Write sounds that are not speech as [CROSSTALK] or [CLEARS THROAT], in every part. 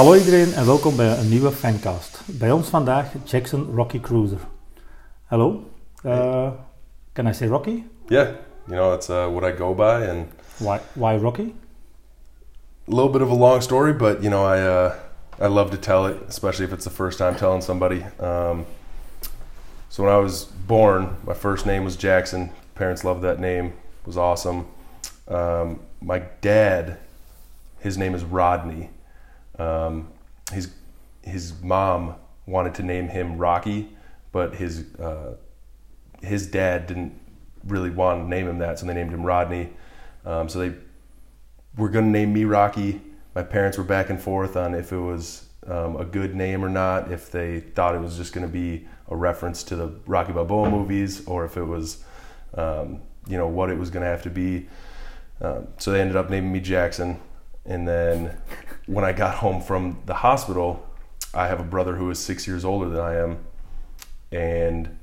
Hallo iedereen en welkom bij een nieuwe fancast. Bij ons vandaag Jackson Rocky Kreuser. Hello, uh, can I say Rocky? Yeah, you know that's uh, what I go by, and Why, why Rocky? a little bit of a long story, but you know I uh, I love to tell it, especially if it's the first time telling somebody. Um, so when I was born, my first name was Jackson. Parents loved that name; it was awesome. Um, my dad, his name is Rodney. Um, his his mom wanted to name him Rocky, but his uh, his dad didn't really want to name him that, so they named him Rodney. Um, so they were going to name me Rocky. My parents were back and forth on if it was um, a good name or not, if they thought it was just going to be a reference to the Rocky Balboa movies, or if it was, um, you know, what it was going to have to be. Um, so they ended up naming me Jackson. And then when I got home from the hospital, I have a brother who is six years older than I am. And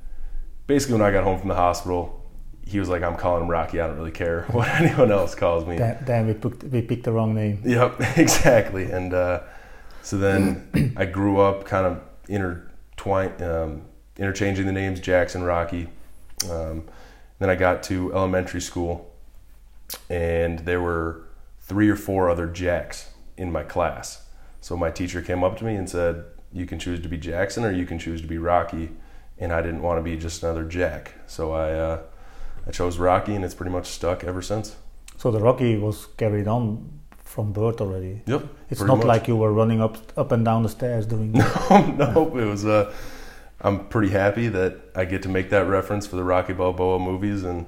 basically, when I got home from the hospital, he was like, I'm calling him Rocky. I don't really care [LAUGHS] what anyone else calls me. Damn, damn we, picked, we picked the wrong name. Yep, [LAUGHS] exactly. And uh, so then I grew up kind of intertwined, um, interchanging the names Jackson, Rocky. Um, then I got to elementary school, and there were three or four other Jacks in my class. So my teacher came up to me and said, "You can choose to be Jackson, or you can choose to be Rocky." And I didn't want to be just another Jack, so I uh, I chose Rocky, and it's pretty much stuck ever since. So the Rocky was carried on from birth already. Yep. It's not much. like you were running up up and down the stairs doing [LAUGHS] no, [LAUGHS] it was. Uh, I'm pretty happy that I get to make that reference for the Rocky Balboa movies, and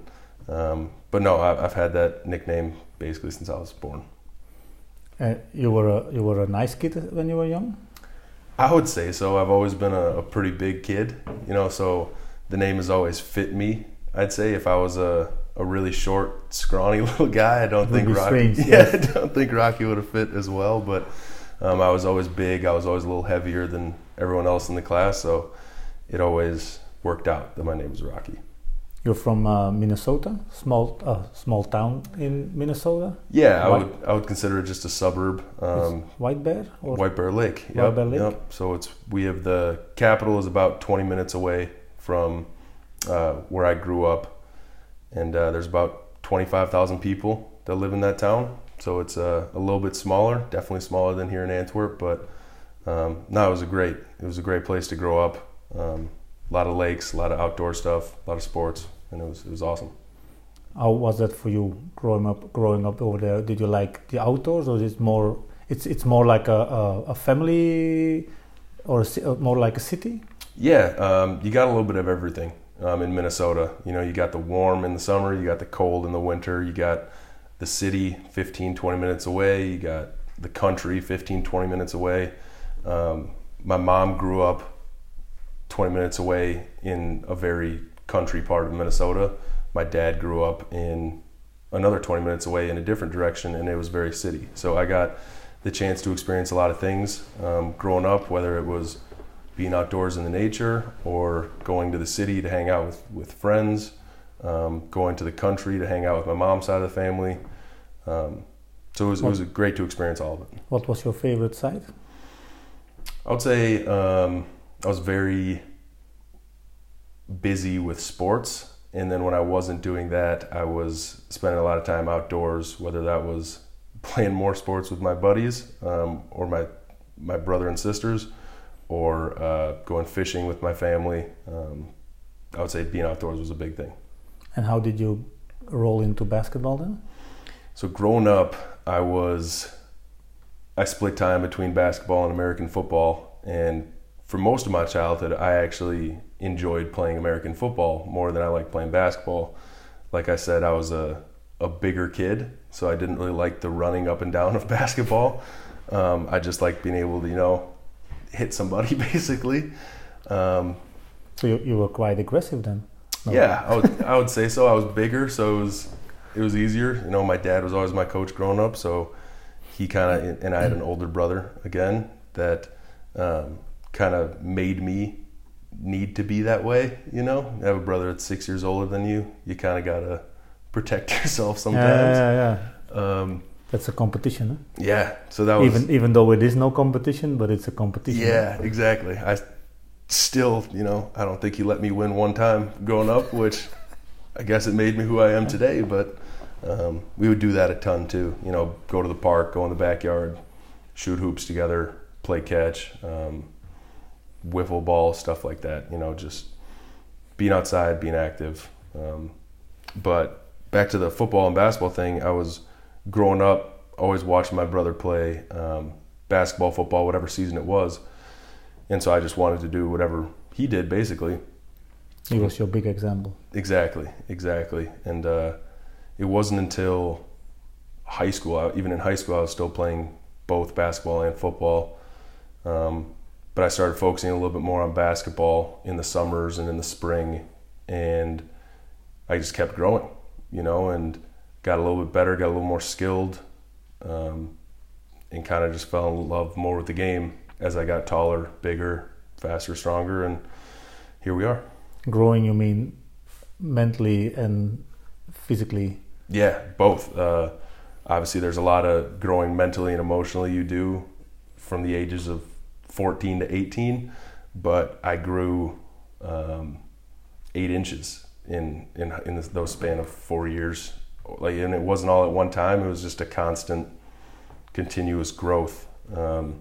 um, but no, I've, I've had that nickname basically since I was born. Uh, you were a you were a nice kid when you were young. I would say so. I've always been a, a pretty big kid, you know, so the name has always fit me. I'd say if I was a, a really short, scrawny [LAUGHS] little guy, I don't think Rocky. strange, [LAUGHS] yeah, yes. I don't think Rocky would have fit as well. But um, I was always big. I was always a little heavier than everyone else in the class, so it always worked out that my name was Rocky. You're from uh, Minnesota, small uh, small town in Minnesota, Yeah, I would I would consider it just a suburb. Um, White Bear. Or White Bear Lake. White Bear Lake? Yep. So it's we have the capital is about 20 minutes away from uh, where I grew up, and uh, there's about 25,000 people that live in that town. So it's uh, a little bit smaller, definitely smaller than here in Antwerp, but um, no, it was a great it was a great place to grow up. Um, a lot of lakes, a lot of outdoor stuff, a lot of sports, and it was it was awesome. How was that for you growing up? Growing up over there, did you like the outdoors, or is it more? It's it's more like a a, a family, or a, uh, more like a city. Yeah, um, you got a little bit of everything um, in Minnesota. You know, you got the warm in the summer, you got the cold in the winter, you got the city 15, 20 minutes away, you got the country 15, 20 minutes away. Um, my mom grew up 20 minutes away in a very country part of Minnesota. My dad grew up in another 20 minutes away in a different direction, and it was very city. So I got the chance to experience a lot of things um, growing up, whether it was being outdoors in the nature or going to the city to hang out with, with friends, um, going to the country to hang out with my mom's side of the family. Um, so it was, it was great to experience all of it. What was your favorite site? I would say um, I was very busy with sports. And then when I wasn't doing that, I was spending a lot of time outdoors, whether that was [LAUGHS] playing more sports with my buddies um, or my, my brother and sisters or uh, going fishing with my family. Um, I would say being outdoors was a big thing. And how did you roll into basketball then? So growing up, I was I split time between basketball and American football, and for most of my childhood, I actually enjoyed playing American football more than I liked playing basketball. Like I said, I was a a bigger kid, so I didn't really like the running up and down of [LAUGHS] basketball. Um, I just liked being able to, you know, hit somebody [LAUGHS] basically. Um, So you, you were quite aggressive then. No. yeah, I would I would say so. I was bigger, so it was it was easier. You know, my dad was always my coach growing up, so he kind of and I had an older brother again that um, kind of made me need to be that way. You know, you have a brother that's six years older than you. You kind of gotta protect [LAUGHS] yourself Yeah, sometimes. yeah, yeah. Um, That's a competition, huh? Yeah, so that was even even though it is no competition, but it's a competition. yeah, exactly. I still, you know, I don't think he let me win one time growing up, [LAUGHS] which I guess it made me who I am today. But um, we would do that a ton too. You know, go to the park, go in the backyard, shoot hoops together, play catch, um, wiffle ball, stuff like that. You know, just being outside, being active. Um, but back to the football and basketball thing, I was growing up always watching my brother play um, basketball, football, whatever season it was, and so I just wanted to do whatever he did, basically. He was your big example. Exactly, exactly. And uh, it wasn't until high school, even in high school, I was still playing both basketball and football. Um, but I started focusing a little bit more on basketball in the summers and in the spring, and I just kept growing, you know, and got a little bit better, got a little more skilled, um, and kind of just fell in love more with the game as I got taller, bigger, faster, stronger, and here we are. Growing, you mean mentally and physically? Yeah, both. Uh, obviously, there's a lot of growing mentally and emotionally you do from the ages of 14 to 18, but I grew um, eight inches in in in this, those span of four years. Like, and it wasn't all at one time. It was just a constant, continuous growth. Um,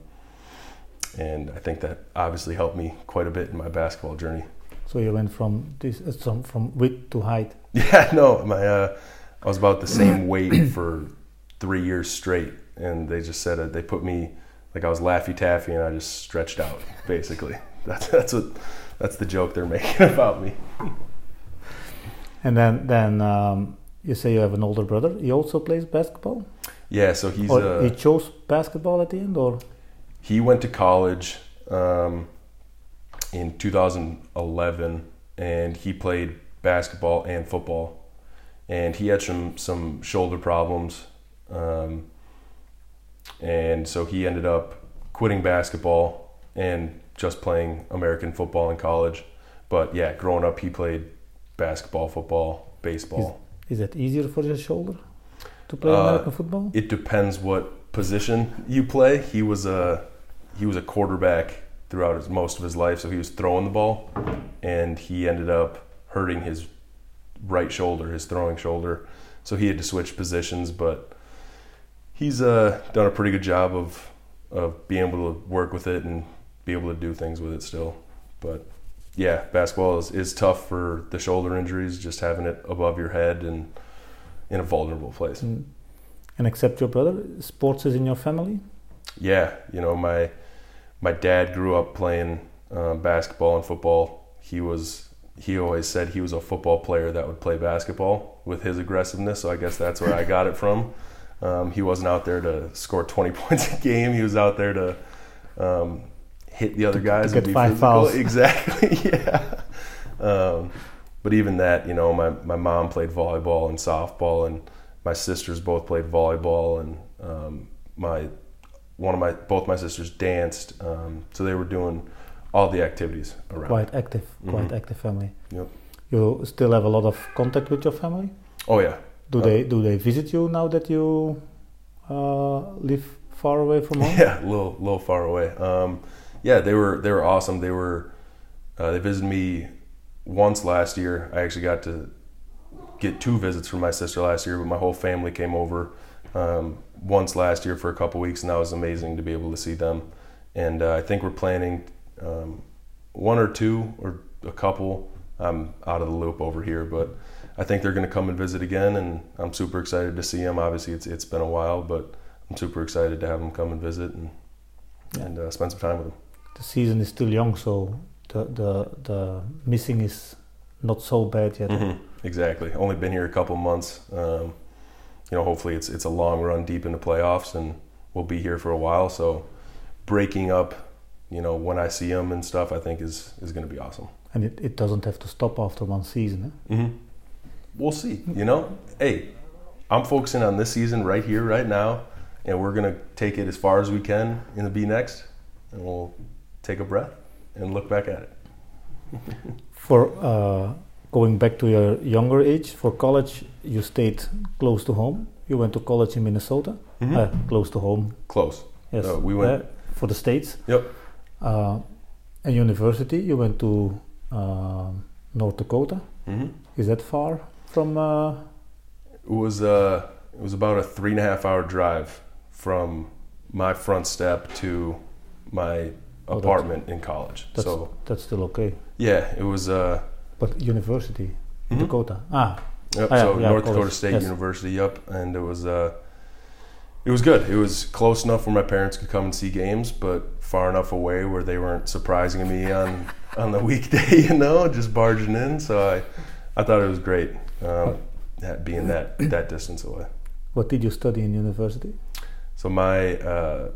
and I think that obviously helped me quite a bit in my basketball journey. So you went from this uh, some from width to height. [LAUGHS] Yeah, no, my uh, I was about the same [CLEARS THROAT] weight for three years straight, and they just said it. They put me like I was Laffy Taffy, and I just stretched out. Basically, [LAUGHS] that's that's what that's the joke they're [LAUGHS] making about me. And then then um, you say you have an older brother. He also plays basketball. Yeah, so he's uh, he chose basketball at the end, or he went to college um, in 2011, and he played basketball and football, and he had some some shoulder problems, um, and so he ended up quitting basketball and just playing American football in college. But yeah, growing up, he played basketball, football, baseball. is that easier for your shoulder to play Uh, American football? It depends what position you play. He was a he was a quarterback throughout his, most of his life, so he was throwing the ball, and he ended up hurting his right shoulder, his throwing shoulder. So he had to switch positions, but he's uh, done a pretty good job of of being able to work with it and be able to do things with it still. But yeah, basketball is, is tough for the shoulder injuries, just having it above your head and in a vulnerable place. Mm. And except your brother, sports is in your family. Yeah, you know, my my dad grew up playing uh, basketball and football. He was he always said he was a football player that would play basketball with his aggressiveness. So I guess that's where I got it from. [LAUGHS] Um, he wasn't out there to score 20 [LAUGHS] points a game. He was out there to um, hit the other To- to guys get and be five physical. fouls. [LAUGHS] Exactly. [LAUGHS] Yeah. Um, but even that, you know, my, my mom played volleyball and softball, and my sisters both played volleyball, and um, my one of my both my sisters danced. Um, so they were doing all the activities around. Quite active, quite Mhm. active family. Yep. You still have a lot of contact with your family. Oh yeah. Do Uh, they do they visit you now that you uh, live far away from home? [LAUGHS] Yeah, a little, little far away. Um, yeah, they were they were awesome. They were uh, they visited me once last year. I actually got to get two visits from my sister last year, but my whole family came over um, once last year for a couple weeks, and that was amazing to be able to see them. And uh, I think we're planning um, one or two or a couple. I'm out of the loop over here, but I think they're going to come and visit again, and I'm super excited to see them. Obviously, it's it's been a while, but I'm super excited to have them come and visit and Yeah. and uh, spend some time with them. The season is still young, so the the the missing is not so bad yet. Exactly. Only been here a couple months. Um, you know, hopefully it's it's a long run deep into playoffs, and we'll be here for a while. So breaking up, you know, when I see them and stuff, I think is is going to be awesome. And it, it doesn't have to stop after one season. Eh? Mm-hmm. We'll see. You know, hey, I'm focusing on this season right here, right now, and we're gonna take it as far as we can in the BNXT, and we'll take a breath and look back at it. [LAUGHS] For uh, going back to your younger age, for college, you stayed close to home. you went to college in Minnesota, Mhm. uh, close to home. Close. Yes, Uh, we went- uh, for the states. Yep. Uh, and university, you went to um North Dakota. hmm Is that far from? Uh, It was uh, it was about a three and a half hour drive from my front step to my Oh, apartment in college. that's So that's still okay. yeah, it was. Uh, But university, mhm. Dakota. Ah, Yep, Ah, yeah, so yeah, North Dakota State yes. University. Yep, and it was uh, it was good. It was close enough where my parents could come and see games, but far enough away where they weren't surprising me on on the [LAUGHS] weekday. You know, just barging in. So I I thought it was great um, that being that that distance away. what did you study in university? So my uh,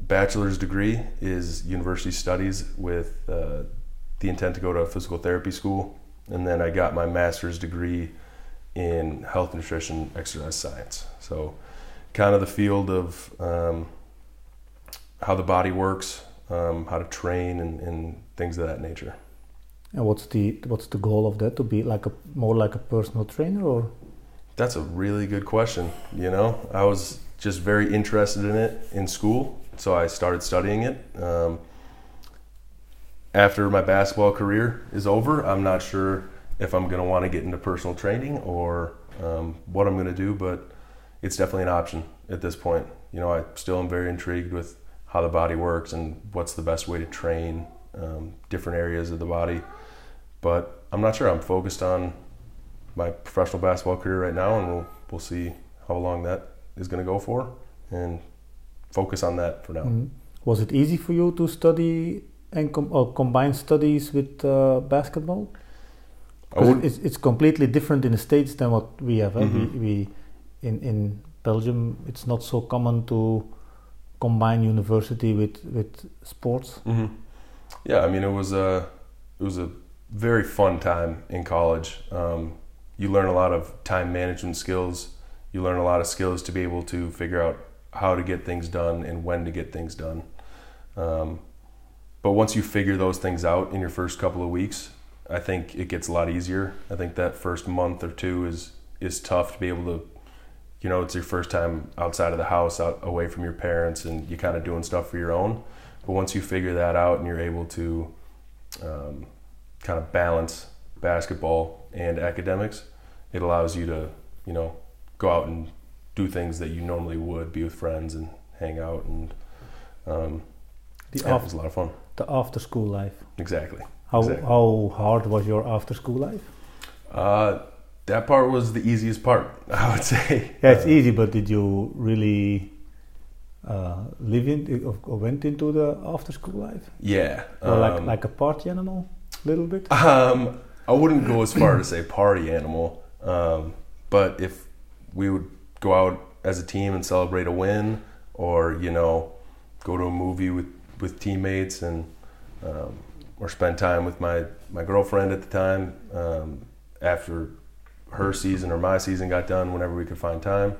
bachelor's degree is university studies with uh, the intent to go to a physical therapy school, and then I got my master's degree in health nutrition exercise science. So kind of the field of um, how the body works, um, how to train, and, and things of that nature. And what's the what's the goal of that? To be like a more like a personal trainer, or That's a really good question. You know, I was just very interested in it in school, so I started studying it. Um, after my basketball career is over, I'm not sure if I'm going to want to get into personal training or um, what I'm going to do, but it's definitely an option at this point. You know, I still am very intrigued with how the body works and what's the best way to train um, different areas of the body. But I'm not sure. I'm focused on my professional basketball career right now, and we'll we'll see how long that is going to go for, and focus on that for now. Mhm. was it easy for you to study and com- or combine studies with uh, basketball? It's, it's completely different in the states than what we have. eh? Mhm. We, we in in Belgium, it's not so common to combine university with with sports. hmm Yeah, I mean, it was a it was a very fun time in college. Um, you learn a lot of time management skills. You learn a lot of skills to be able to figure out how to get things done and when to get things done. Um, but once you figure those things out in your first couple of weeks, I think it gets a lot easier. I think that first month or two is is tough to be able to, you know, it's your first time outside of the house, out away from your parents, and you're kind of doing stuff for your own. But once you figure that out and you're able to um, kind of balance basketball and academics, it allows you to, you know, go out and do things that you normally would, be with friends and hang out, and um, The yeah, it after was a lot of fun. the after school life. Exactly. How Exactly. how hard was your after school life? Uh, that part was the easiest part, [LAUGHS] I would say. Yeah, it's Uh, easy, but did you really uh, live in or- went into the after school life? Yeah. Or like um, like a party animal, little bit? Um, I wouldn't go as far to say party animal, um, but if we would go out as a team and celebrate a win, or you know, go to a movie with with teammates and um, or spend time with my my girlfriend at the time um, after her season or my season got done, whenever we could find time.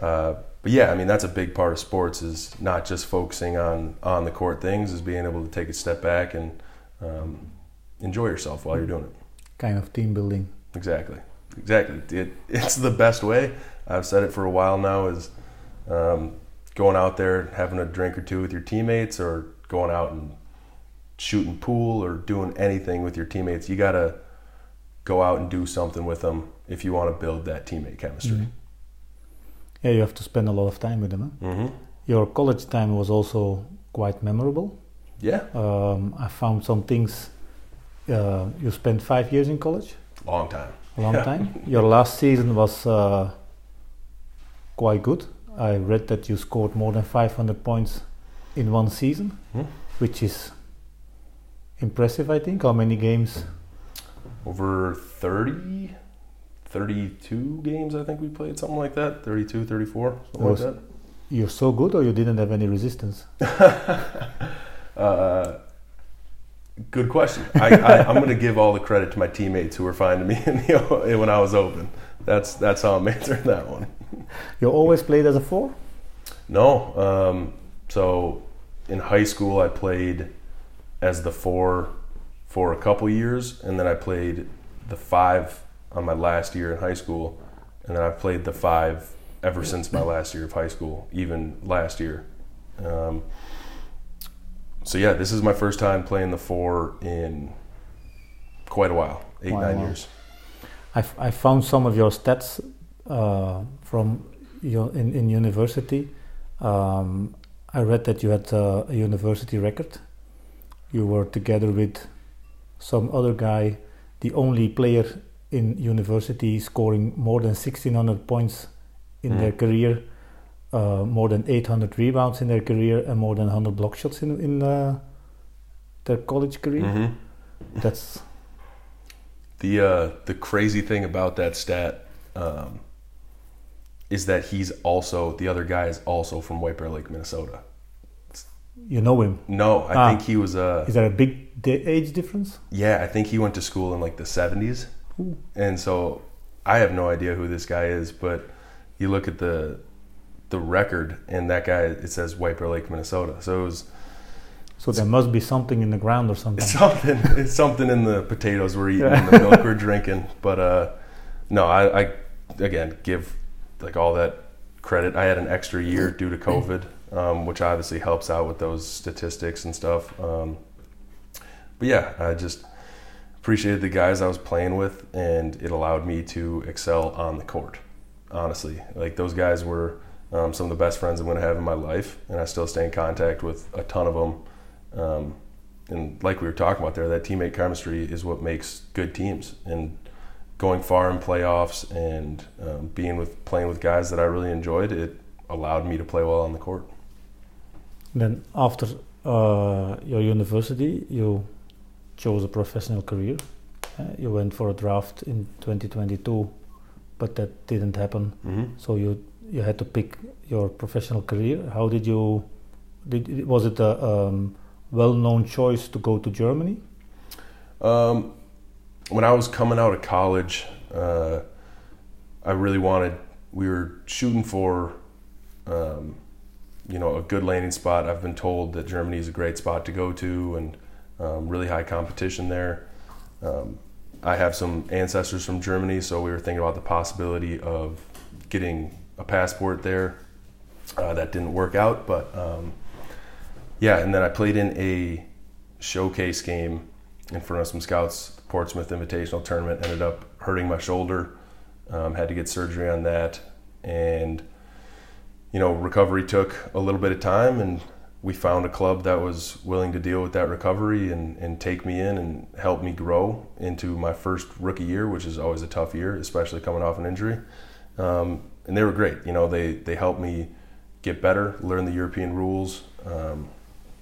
Uh, but yeah, I mean that's a big part of sports is not just focusing on on the court things, is being able to take a step back and um, enjoy yourself while you're doing it. Kind of team building. Exactly, exactly. It, it's the best way. I've said it for a while now. Is um, going out there, having a drink or two with your teammates, or going out and shooting pool, or doing anything with your teammates. You gotta go out and do something with them if you want to build that teammate chemistry. Mhm. Yeah, you have to spend a lot of time with them. Huh? hmm Your college time was also quite memorable. Yeah, Um, I found some things. Uh, you spent five years in college, long time. a long Yeah. [LAUGHS] time. Your last season was uh, quite good. I read that you scored more than 500 points in one season, Hmm. which is impressive, I think. How many games? Over 30, 32 games, I think we played, something like that. 32, 34, something Was- like You're so good, or you didn't have any resistance? [LAUGHS] uh, good question. I, I, I'm going to give all the credit to my teammates who were finding me in the, [LAUGHS] when I was open. That's that's how I'm [LAUGHS] answering that one. You always played as a four. No, um, so in high school I played as the four for a couple years, and then I played the five on my last year in high school, and then I've played the five ever since my last year of high school, even last year. Um, so yeah, this is my first time playing the four in quite a while, eight Wow. nine years. I, f- I found some of your stats uh, from your in, in university. Um, I read that you had uh, a university record. You were together with some other guy, the only player in university scoring more than 1600 points in Mm. their career, uh, more than 800 rebounds in their career, and more than 100 block shots in, in uh, their college career. hmm That's [LAUGHS] The uh, the crazy thing about that stat um, is that he's also the other guy is also from White Bear Lake, Minnesota. you know him. No, I Ah. think he was uh, Is there a big di- age difference? yeah, I think he went to school in like the seventies, and so I have no idea who this guy is. But you look at the the record, and that guy it says White Bear Lake, Minnesota. So it was So there must be something in the ground or something. It's something. It's something in the potatoes we're eating, and [LAUGHS] the milk we're drinking. But uh, no, I, I again give like all that credit. I had an extra year due to COVID, um, which obviously helps out with those statistics and stuff. Um, but yeah, I just appreciated the guys I was playing with, and it allowed me to excel on the court. Honestly, like those guys were um, some of the best friends I'm going to have in my life, and I still stay in contact with a ton of them. Um, and like we were talking about there, that teammate chemistry is what makes good teams. And going far in playoffs and um, being with playing with guys that I really enjoyed, it allowed me to play well on the court. Then after uh, your university, you chose a professional career. Uh, you went for a draft in 2022, but that didn't happen. Mm-hmm. So you you had to pick your professional career. How did you? Did was it a um, well-known choice to go to Germany? Um, when I was coming out of college, uh, I really wanted. We were shooting for, um, you know, a good landing spot. I've been told that Germany is a great spot to go to, and um, really high competition there. Um, I have some ancestors from Germany, so we were thinking about the possibility of getting a passport there. Uh, that didn't work out, but um, yeah. And then I played in a showcase game in front of some scouts, Portsmouth Invitational Tournament. Ended up hurting my shoulder. Um, had to get surgery on that, and you know, recovery took a little bit of time, and we found a club that was willing to deal with that recovery and, and take me in and help me grow into my first rookie year, which is always a tough year, especially coming off an injury. Um, and they were great. You know, they they helped me get better, learn the European rules, um,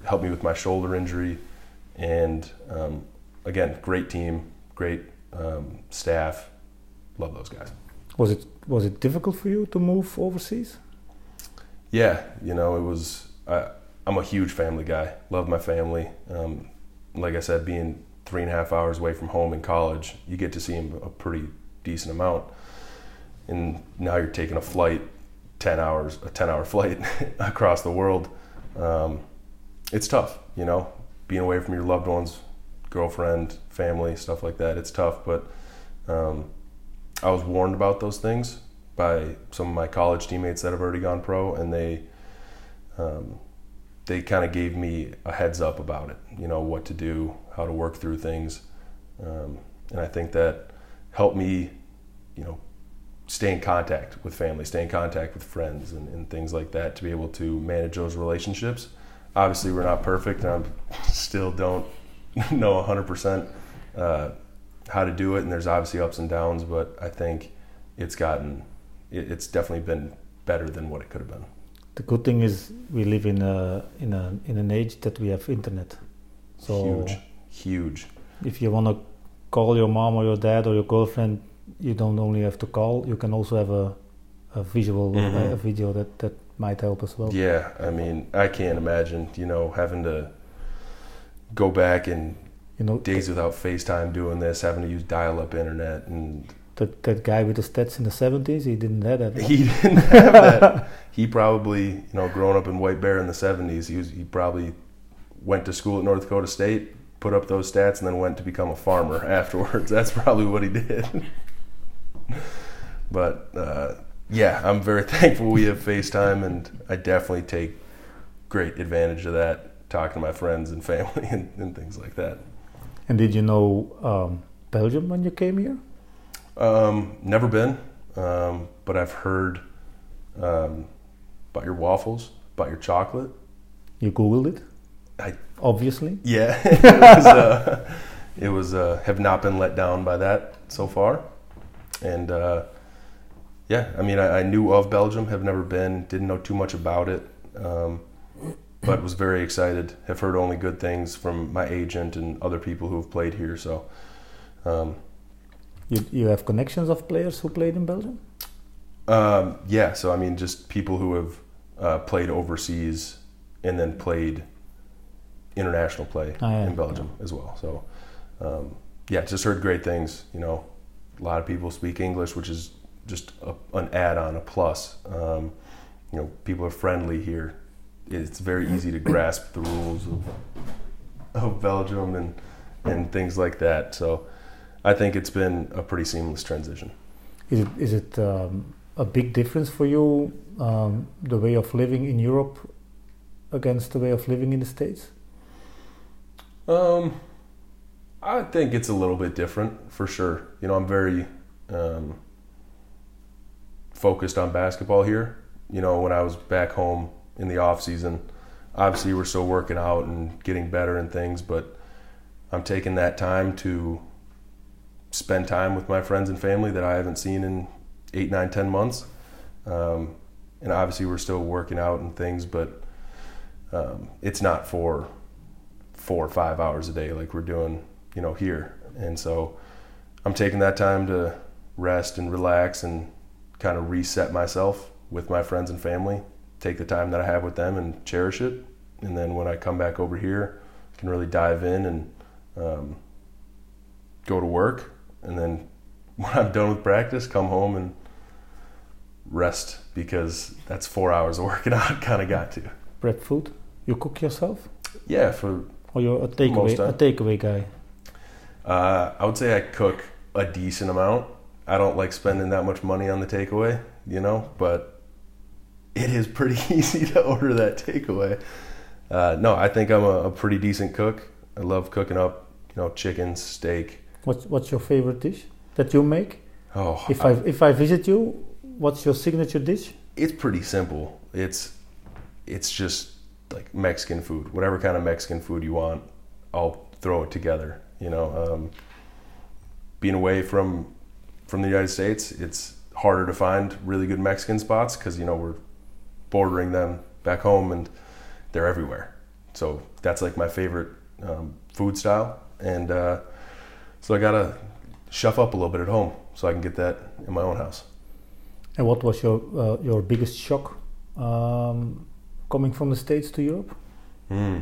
helped me with my shoulder injury, and um, again, great team, great um, staff. Love those guys. Was it was it difficult for you to move overseas? Yeah, you know, it was. I, I'm a huge family guy. Love my family. Um, like I said, being three and a half hours away from home in college, you get to see them a pretty decent amount. And now you're taking a flight, ten hours, a ten-hour [LAUGHS] flight [LAUGHS] across the world. Um, it's tough, you know, being away from your loved ones, girlfriend, family, stuff like that. It's tough, but um, I was warned about those things by some of my college teammates that have already gone pro, and they um, they kind of gave me a heads up about it. You know what to do, how to work through things, um, and I think that helped me, you know, stay in contact with family, stay in contact with friends, and, and things like that to be able to manage those relationships. Obviously, we're not perfect, and I [LAUGHS] still don't [LAUGHS] know 100% uh, how to do it, and there's obviously ups and downs, but I think it's gotten, it, it's definitely been better than what it could have been. The good thing is we live in a in a in an age that we have internet. So huge, huge. if you want to call your mom or your dad or your girlfriend, you don't only have to call. You can also have a a visual Mhm. a video that that might help as well. Yeah, I mean, I can't imagine, you know, having to go back and You know days without FaceTime doing this, having to use dial-up internet, and that that guy with the stats in the seventies, he didn't have that. he [LAUGHS] didn't have that. He probably, you know, growing up in White Bear in the '70s, he was he probably went to school at North Dakota State, put up those stats, and then went to become a farmer [LAUGHS] afterwards. That's probably what he did. [LAUGHS] but uh, yeah, I'm very [LAUGHS] thankful we have FaceTime, and I definitely take great advantage of that, talking to my friends and family [LAUGHS] and, and things like that. And did you know um, Belgium when you came here? Um, never been, um, but I've heard um, about your waffles, about your chocolate. You googled it, I obviously. yeah, it was, uh, it was uh, have not been let down by that so far, and uh, yeah, I mean I, I knew of Belgium, have never been, didn't know too much about it, um, but was very excited. Have heard only good things from my agent and other people who have played here. So um, You you have connections of players who played in Belgium. Um, yeah, so I mean, just people who have uh, played overseas and then played international play Ah, yeah. in Belgium as well. So, um, yeah, just heard great things. You know, a lot of people speak English, which is just a, an add-on, a plus. Um, you know, people are friendly here. It's very easy to grasp the rules of, of Belgium and and things like that. So, I think it's been a pretty seamless transition. Is it is it um, a big difference for you um, the way of living in Europe against the way of living in the States? Um, I think it's a little bit different for sure. You know, I'm very um, focused on basketball here. You know, when I was back home in the off season, obviously we're still working out and getting better and things, but I'm taking that time to spend time with my friends and family that I haven't seen in eight, nine, ten months. Um, and obviously we're still working out and things, but um, it's not for four or five hours a day like we're doing, you know, here. And so I'm taking that time to rest and relax and kind of reset myself with my friends and family, take the time that I have with them and cherish it. And then when I come back over here, I can really dive in and um, go to work. And then [LAUGHS] when I'm done with practice, come home and rest because that's four hours of working [LAUGHS] out. kind of got to. Prep food? You cook yourself, Yeah, for or you're a takeaway a takeaway guy? Uh, I would say I cook a decent amount. I don't like spending that much money on the takeaway, you know, but it is pretty [LAUGHS] easy to order that takeaway. Uh, no, I think I'm a, a pretty decent cook. I love cooking up, you know, chicken, steak. What's what's your favorite dish that you make? Oh, If I if I visit you, what's your signature dish? it's pretty simple. It's it's just like Mexican food, whatever kind of Mexican food you want, I'll throw it together. You know, um, being away from from the United States, it's harder to find really good Mexican spots because you know we're bordering them back home and they're everywhere. So that's like my favorite um, food style, and uh, so I gotta shuff up a little bit at home so I can get that in my own house. And what was your uh, your biggest shock um, coming from the states to Europe? Hmm.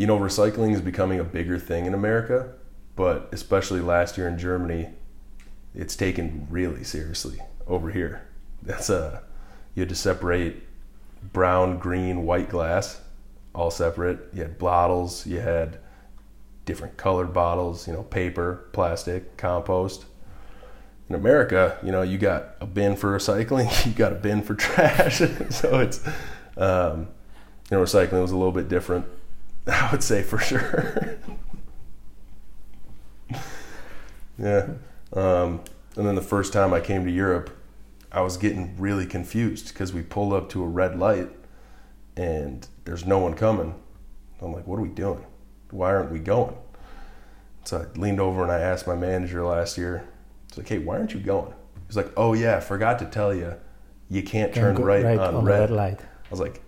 You know, recycling is becoming a bigger thing in America, but especially last year in Germany, it's taken really seriously over here. That's a you had to separate brown, green, white glass, all separate. You had bottles, you had different colored bottles, you know, paper, plastic, compost. In America, you know, you got a bin for recycling, [LAUGHS] you got a bin for trash. [LAUGHS] so it's um, you know, recycling was a little bit different. [LAUGHS] I would say for sure. [LAUGHS] yeah. Um, and then the first time I came to Europe, I was getting really confused because we pulled up to a red light and there's no one coming. I'm like, what are we doing? Why aren't we going? So I leaned over and I asked my manager last year, it's like, hey, why aren't you going? He's like, oh yeah, I forgot to tell you, you can't turn Go right, on, the red. red light. I was like,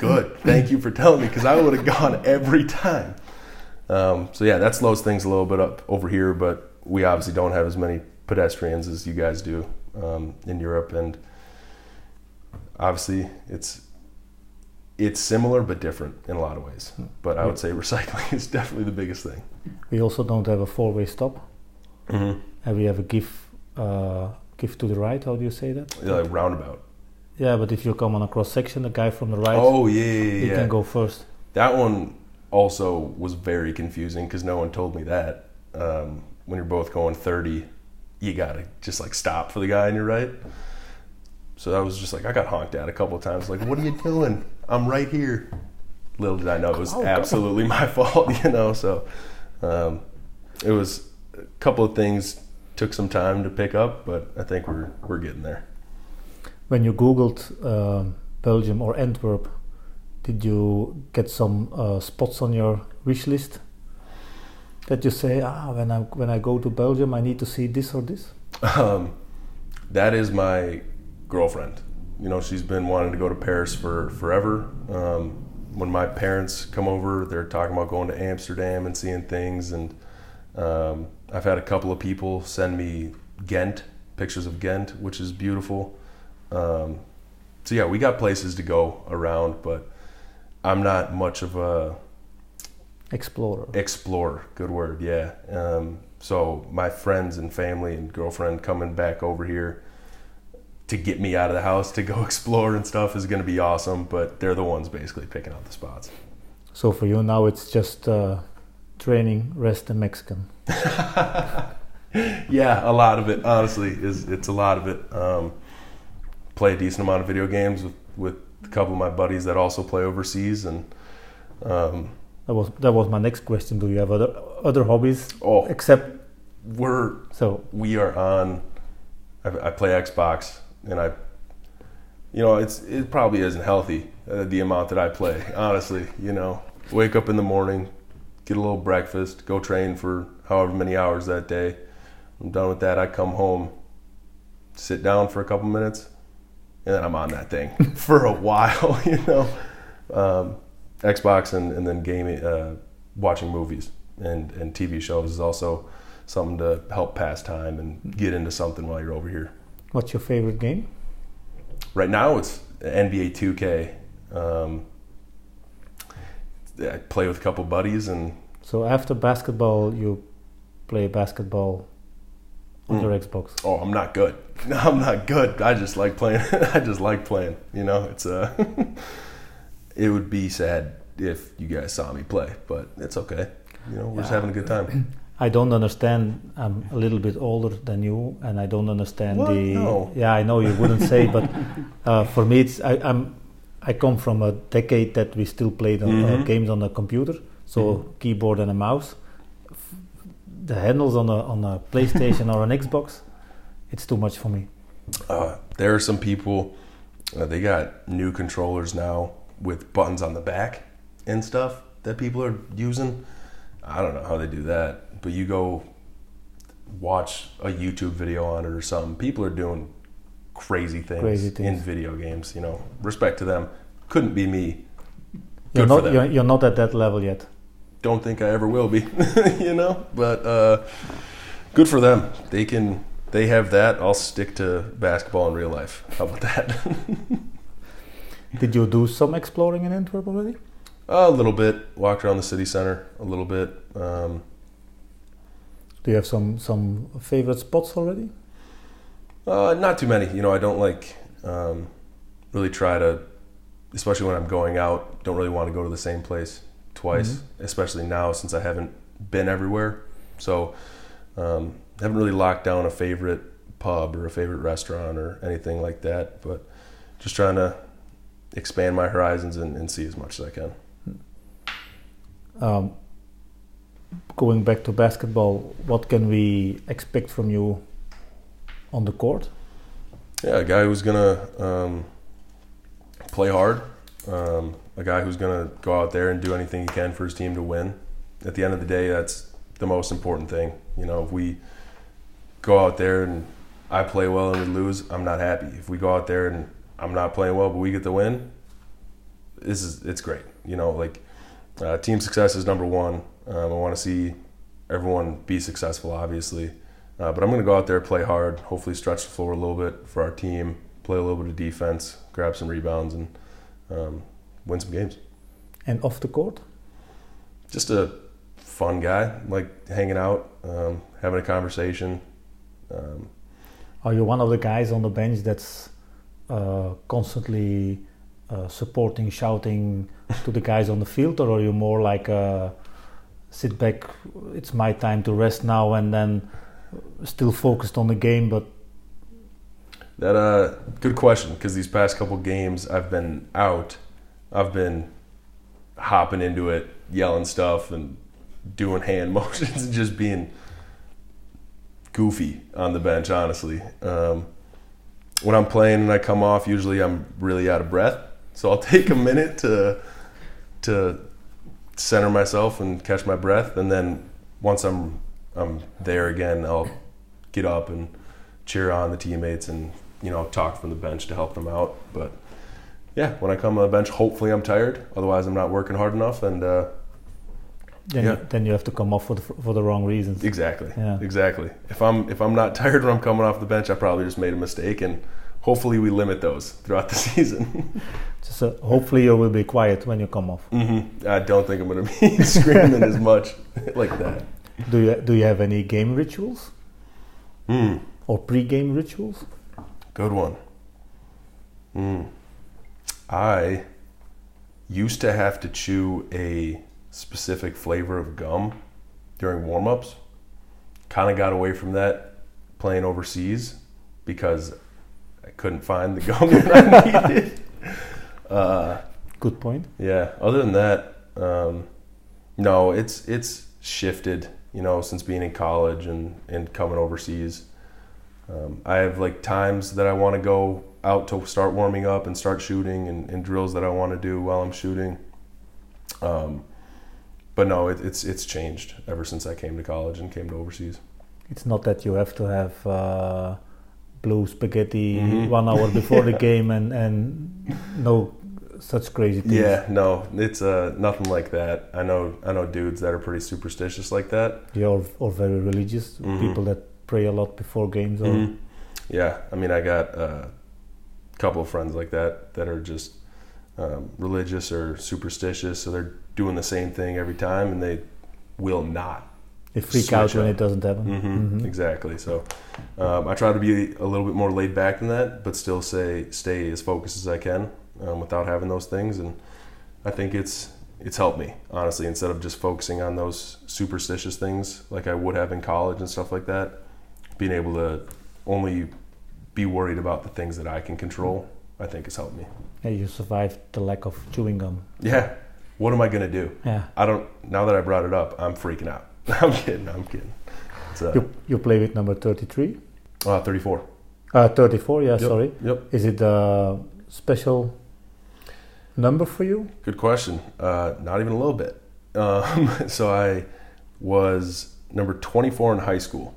good. Thank you for telling me because I would have gone every time. Um, so yeah, that slows things a little bit up over here, but we obviously don't have as many pedestrians as you guys do um, in Europe, and obviously it's it's similar but different in a lot of ways. But I would say recycling [LAUGHS] is definitely the biggest thing. We also don't have a four-way stop, Mm-hmm. and we have a give uh, give to the right. How do you say that? like roundabout. Yeah, but if you come on a cross section, the guy from the right, Oh yeah, yeah, he yeah. can go first. That one also was very confusing because no one told me that. Um, when you're both going 30 you gotta just like stop for the guy on your right. So I was just like, I got honked at a couple of times. Like, what are you doing? I'm right here. Little did I know it was Oh, absolutely [LAUGHS] my fault, [LAUGHS] you know. So um, it was a couple of things took some time to pick up, but I think we're we're getting there. When you googled um, Belgium or Antwerp, did you get some uh, spots on your wish list that you say, ah, when I when I go to Belgium, I need to see this or this? Um, that is my girlfriend. You know, she's been wanting to go to Paris for forever. Um, when my parents come over, they're talking about going to Amsterdam and seeing things. And um, I've had a couple of people send me Ghent, pictures of Ghent, which is beautiful. Um, so yeah, we got places to go around, but I'm not much of a Explorer. explorer good word yeah um, so my friends and family and girlfriend coming back over here to get me out of the house to go [LAUGHS] explore and stuff is going to be awesome but they're the ones basically picking out the spots So for you now, it's just uh, training, rest, and Mexican. [LAUGHS] yeah a lot of it honestly is it's a lot of it um, play a decent amount of video games with, with a couple of my buddies that also play overseas and um, That was that was my next question. Do you have other other hobbies oh except we're so? we are on I, I play xbox and i you know it's it probably isn't healthy uh, the amount that i play [LAUGHS] honestly you know wake up in the morning get a little breakfast go train for however many hours that day i'm done with that i come home sit down for a couple minutes and then i'm on that thing [LAUGHS] for a while [LAUGHS] you know um, xbox and, and then gaming uh, watching movies and, and tv shows is also something to help pass time and get into something while you're over here. What's your favorite game? Right now, it's NBA 2K. Um, I play with a couple buddies, and So after basketball, you play basketball on Mm. your Xbox. oh, I'm not good. [LAUGHS] No, I'm not good. I just like playing. [LAUGHS] I just like playing. You know, it's uh, [LAUGHS] it would be sad if you guys saw me play, but it's okay. You know, we're just having a good time. [CLEARS THROAT] I don't understand. I'm a little bit older than you, and I don't understand What? the. No. Yeah, I know you wouldn't say, but uh, for me, it's I, I'm. I come from a decade that we still played on, uh, Mhm. games on a computer, so Mhm. keyboard and a mouse. The handles on a on a PlayStation or an Xbox, it's too much for me. Uh, there are some people, uh, they got new controllers now with buttons on the back and stuff that people are using. I don't know how they do that, but you go watch a YouTube video on it or something. People are doing crazy things, Crazy things. in video games. You know, respect to them. Couldn't be me. You're Good for not you're, you're not at that level yet. Don't think I ever will be. [LAUGHS] you know, but uh, good for them. They can. They have that. I'll stick to basketball in real life. How about that? [LAUGHS] Did you do some exploring in Antwerp already? A little bit. Walked around the city center a little bit. Um, Do you have some some favorite spots already? uh, not too many. You know, I don't like um, really try to, especially when I'm going out. Don't really want to go to the same place twice, Mhm. especially now since I haven't been everywhere. So, um, haven't really locked down a favorite pub or a favorite restaurant or anything like that. But just trying to expand my horizons and, and see as much as I can. Um, going back to basketball, what can we expect from you on the court? Yeah, a guy who's gonna um, play hard. Um, a guy who's gonna go out there and do anything he can for his team to win. At the end of the day, that's the most important thing. You know, if we go out there and I play well and we lose, I'm not happy. If we go out there and I'm not playing well, but we get the win, this is it's great. You know, like uh, team success is number one. Um, I want to see everyone be successful, obviously. Uh, but I'm going to go out there, play hard, hopefully stretch the floor a little bit for our team, play a little bit of defense, grab some rebounds, and um, win some games. And off the court? Just a fun guy, like hanging out, um, having a conversation. Um, Are you one of the guys on the bench that's uh, constantly uh, supporting, shouting to the guys on the field, or are you more like uh, sit back? It's my time to rest now, and then still focused on the game, but That uh, good question because these past couple games I've been out. I've been hopping into it, yelling stuff, and doing hand [LAUGHS] motions, and just being goofy on the bench. Honestly, um, when I'm playing and I come off, usually I'm really out of breath, so I'll [LAUGHS] take a minute to to center myself and catch my breath, and then once I'm I'm there again, I'll get up and cheer on the teammates and you know talk from the bench to help them out. But yeah, when I come on the bench, hopefully I'm tired. Otherwise, I'm not working hard enough. And uh, then Yeah. you, then you have to come off for the for the wrong reasons. exactly, Yeah. exactly. If I'm if I'm not [LAUGHS] tired when I'm coming off the bench, I probably just made a mistake. And hopefully we limit those throughout the [LAUGHS] season. [LAUGHS] Just uh, hopefully you will be quiet when you come off. hmm I don't think I'm going to be screaming as much like that. Do you do you have any game rituals Mm, or pre-game rituals? good one. Mm. I used to have to chew a specific flavor of gum during warm-ups. Kind of got away from that playing overseas because I couldn't find the gum [LAUGHS] that I needed. Uh, Good point. yeah. Other than that, um, no, it's it's shifted. You know, since being in college and and coming overseas, um, I have like times that I want to go out to start warming up and start shooting, and, and drills that I want to do while I'm shooting. Um, but no, it, it's it's changed ever since I came to college and came to overseas. It's not that you have to have uh, blue spaghetti Mhm. one hour before the [LAUGHS] game and and no such crazy things. Yeah, no, it's uh, nothing like that. I know I know dudes that are pretty superstitious like that. You're or very religious Mhm. people that pray a lot before games. Or Mhm. Yeah, I mean, I got a couple of friends like that that are just um, religious or superstitious, so they're doing the same thing every time, and they will not. they freak out when up. it doesn't happen. hmm Mhm. Exactly. So um, I try to be a little bit more laid back than that, but still say stay as focused as I can um, without having those things, and I think it's it's helped me honestly. Instead of just focusing on those superstitious things like I would have in college and stuff like that, being able to only be worried about the things that I can control, I think has helped me. Yeah, you survived the lack of chewing gum. Yeah. What am I gonna do? Yeah. I don't. Now that I brought it up, I'm freaking out. [LAUGHS] I'm kidding. I'm kidding. Uh, You you play with number 33? uh, 34. Uh, 34, yeah, Yep. sorry. Yep. Is it a special number for you? Good question. Uh, not even a little bit. Um, [LAUGHS] so I was number 24 in high school,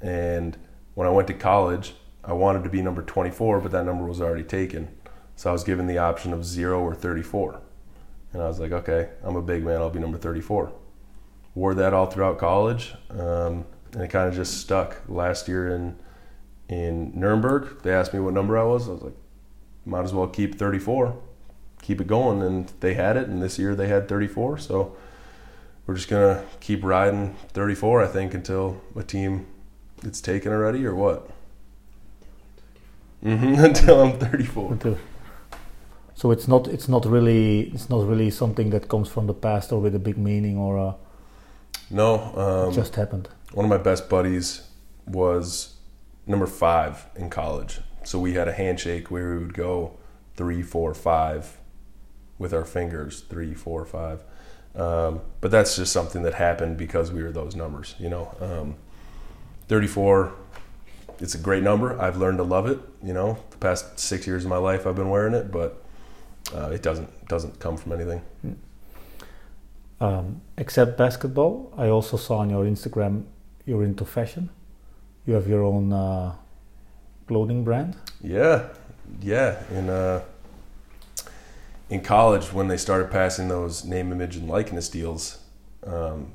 and when I went to college, I wanted to be number 24, but that number was already taken. So I was given the option of zero or 34, and I was like, okay, I'm a big man. I'll be number 34. Wore that all throughout college, um, and it kind of just stuck. Last year in in Nuremberg, they asked me what number I was. I was like, might as well keep 34 keep it going and they had it and this year they had 34 so we're just gonna keep riding 34 i think until a team it's taken already or what? Hmm [LAUGHS] until i'm 34 Until- So it's not it's not really it's not really something that comes from the past or with a big meaning or uh, no it um, just happened. one of my best buddies was number five in college. So we had a handshake where we would go three four five with our fingers three four five. Um, but that's just something that happened because we were those numbers you know? Um, 34 it's a great number i've learned to love it you know the past six years of my life i've been wearing it but uh, it doesn't doesn't come from anything Um, except basketball, I also saw on your Instagram you're into fashion. You have your own uh, clothing brand. Yeah, yeah. In uh, in college, when they started passing those name, image, and likeness deals, um,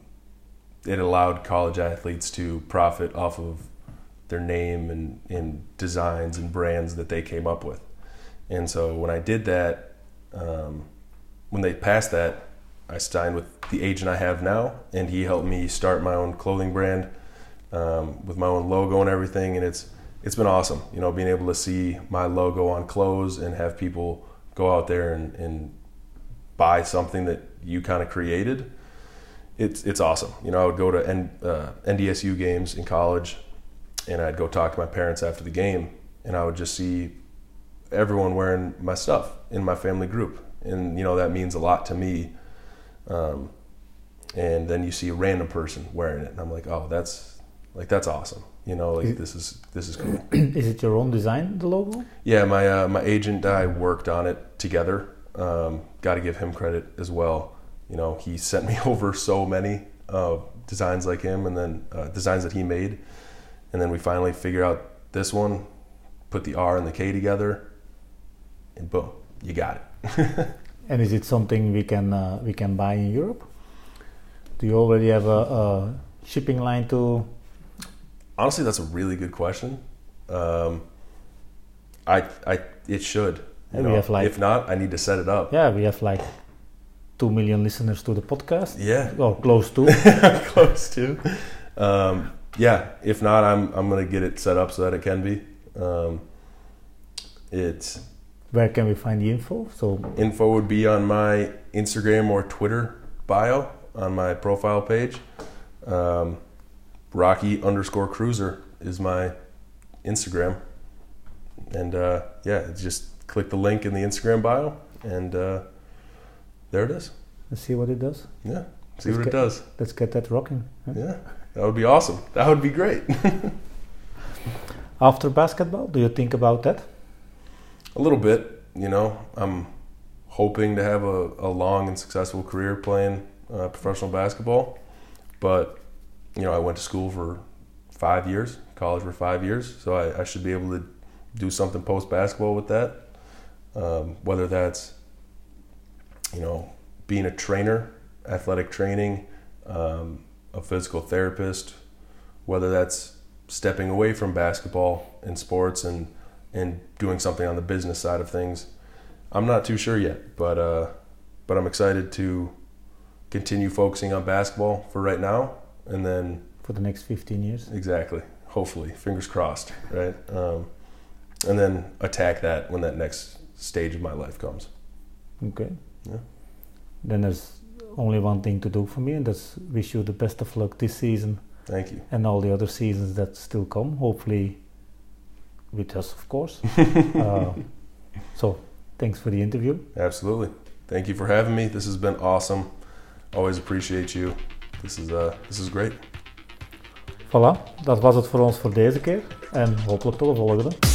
it allowed college athletes to profit off of their name and, and designs and brands that they came up with. And so when I did that, um, when they passed that, I signed with the agent I have now, and he helped me start my own clothing brand um, with my own logo and everything. And it's it's been awesome, you know, being able to see my logo on clothes and have people go out there and, and buy something that you kind of created. It's it's awesome. You know, I would go to N, uh, NDSU games in college, and I'd go talk to my parents after the game, and I would just see everyone wearing my stuff in my family group, and you know that means a lot to me. Um, and then you see a random person wearing it, and I'm like, oh, that's like that's awesome. You know, like this is this is [CLEARS THROAT] cool. Is it your own design, the logo? Yeah, my uh, my agent and I worked on it together. Um, Got to give him credit as well. You know, he sent me [LAUGHS] over so many uh, designs like him, and then uh, designs that he made, and then we finally figure out this one, put the R and the K together, and boom, you got it. [LAUGHS] and is it something we can uh, we can buy in Europe? Do you already have a, a shipping line to? Honestly, that's a really good question. Um, I, I, it should. Yeah, we know, have like- if not, I need to set it up. Yeah, we have like two million listeners to the podcast, Yeah, or close to. [LAUGHS] close to. Um, yeah, if not, I'm I'm gonna get it set up so that it can be. Um, it's Where can we find the info? So info would be on my Instagram or Twitter bio on my profile page. Um, Rocky underscore Kreuser is my Instagram, and uh, yeah, just click the link in the Instagram bio, and uh, there it is. let's see what it does. Yeah, see Let's what it get- does. Let's get that rocking. huh? Yeah, that would be awesome. That would be great. [LAUGHS] After basketball, do you think about that? A little bit, you know. I'm hoping to have a, a long and successful career playing uh, professional basketball, but you know, I went to school for five years, college for five years, so I, I should be able to do something post basketball with that. Um, whether that's you know being a trainer, athletic training, um, a physical therapist, whether that's stepping away from basketball and sports and and doing something on the business side of things. I'm not too sure yet, but uh, but I'm excited to continue focusing on basketball for right now, and then For the next 15 years? exactly, hopefully, fingers crossed, right? Um, and then attack that when that next stage of my life comes. Okay. Yeah. Then there's only one thing to do for me, and that's wish you the best of luck this season Thank you. and all the other seasons that still come. Hopefully, with us, of course. [LAUGHS] uh, so, thanks for the interview. Absolutely. Thank you for having me. This has been awesome. Always appreciate you. This is uh, this is great. Voilà, dat was het voor ons voor deze keer. En hopelijk tot de volgende.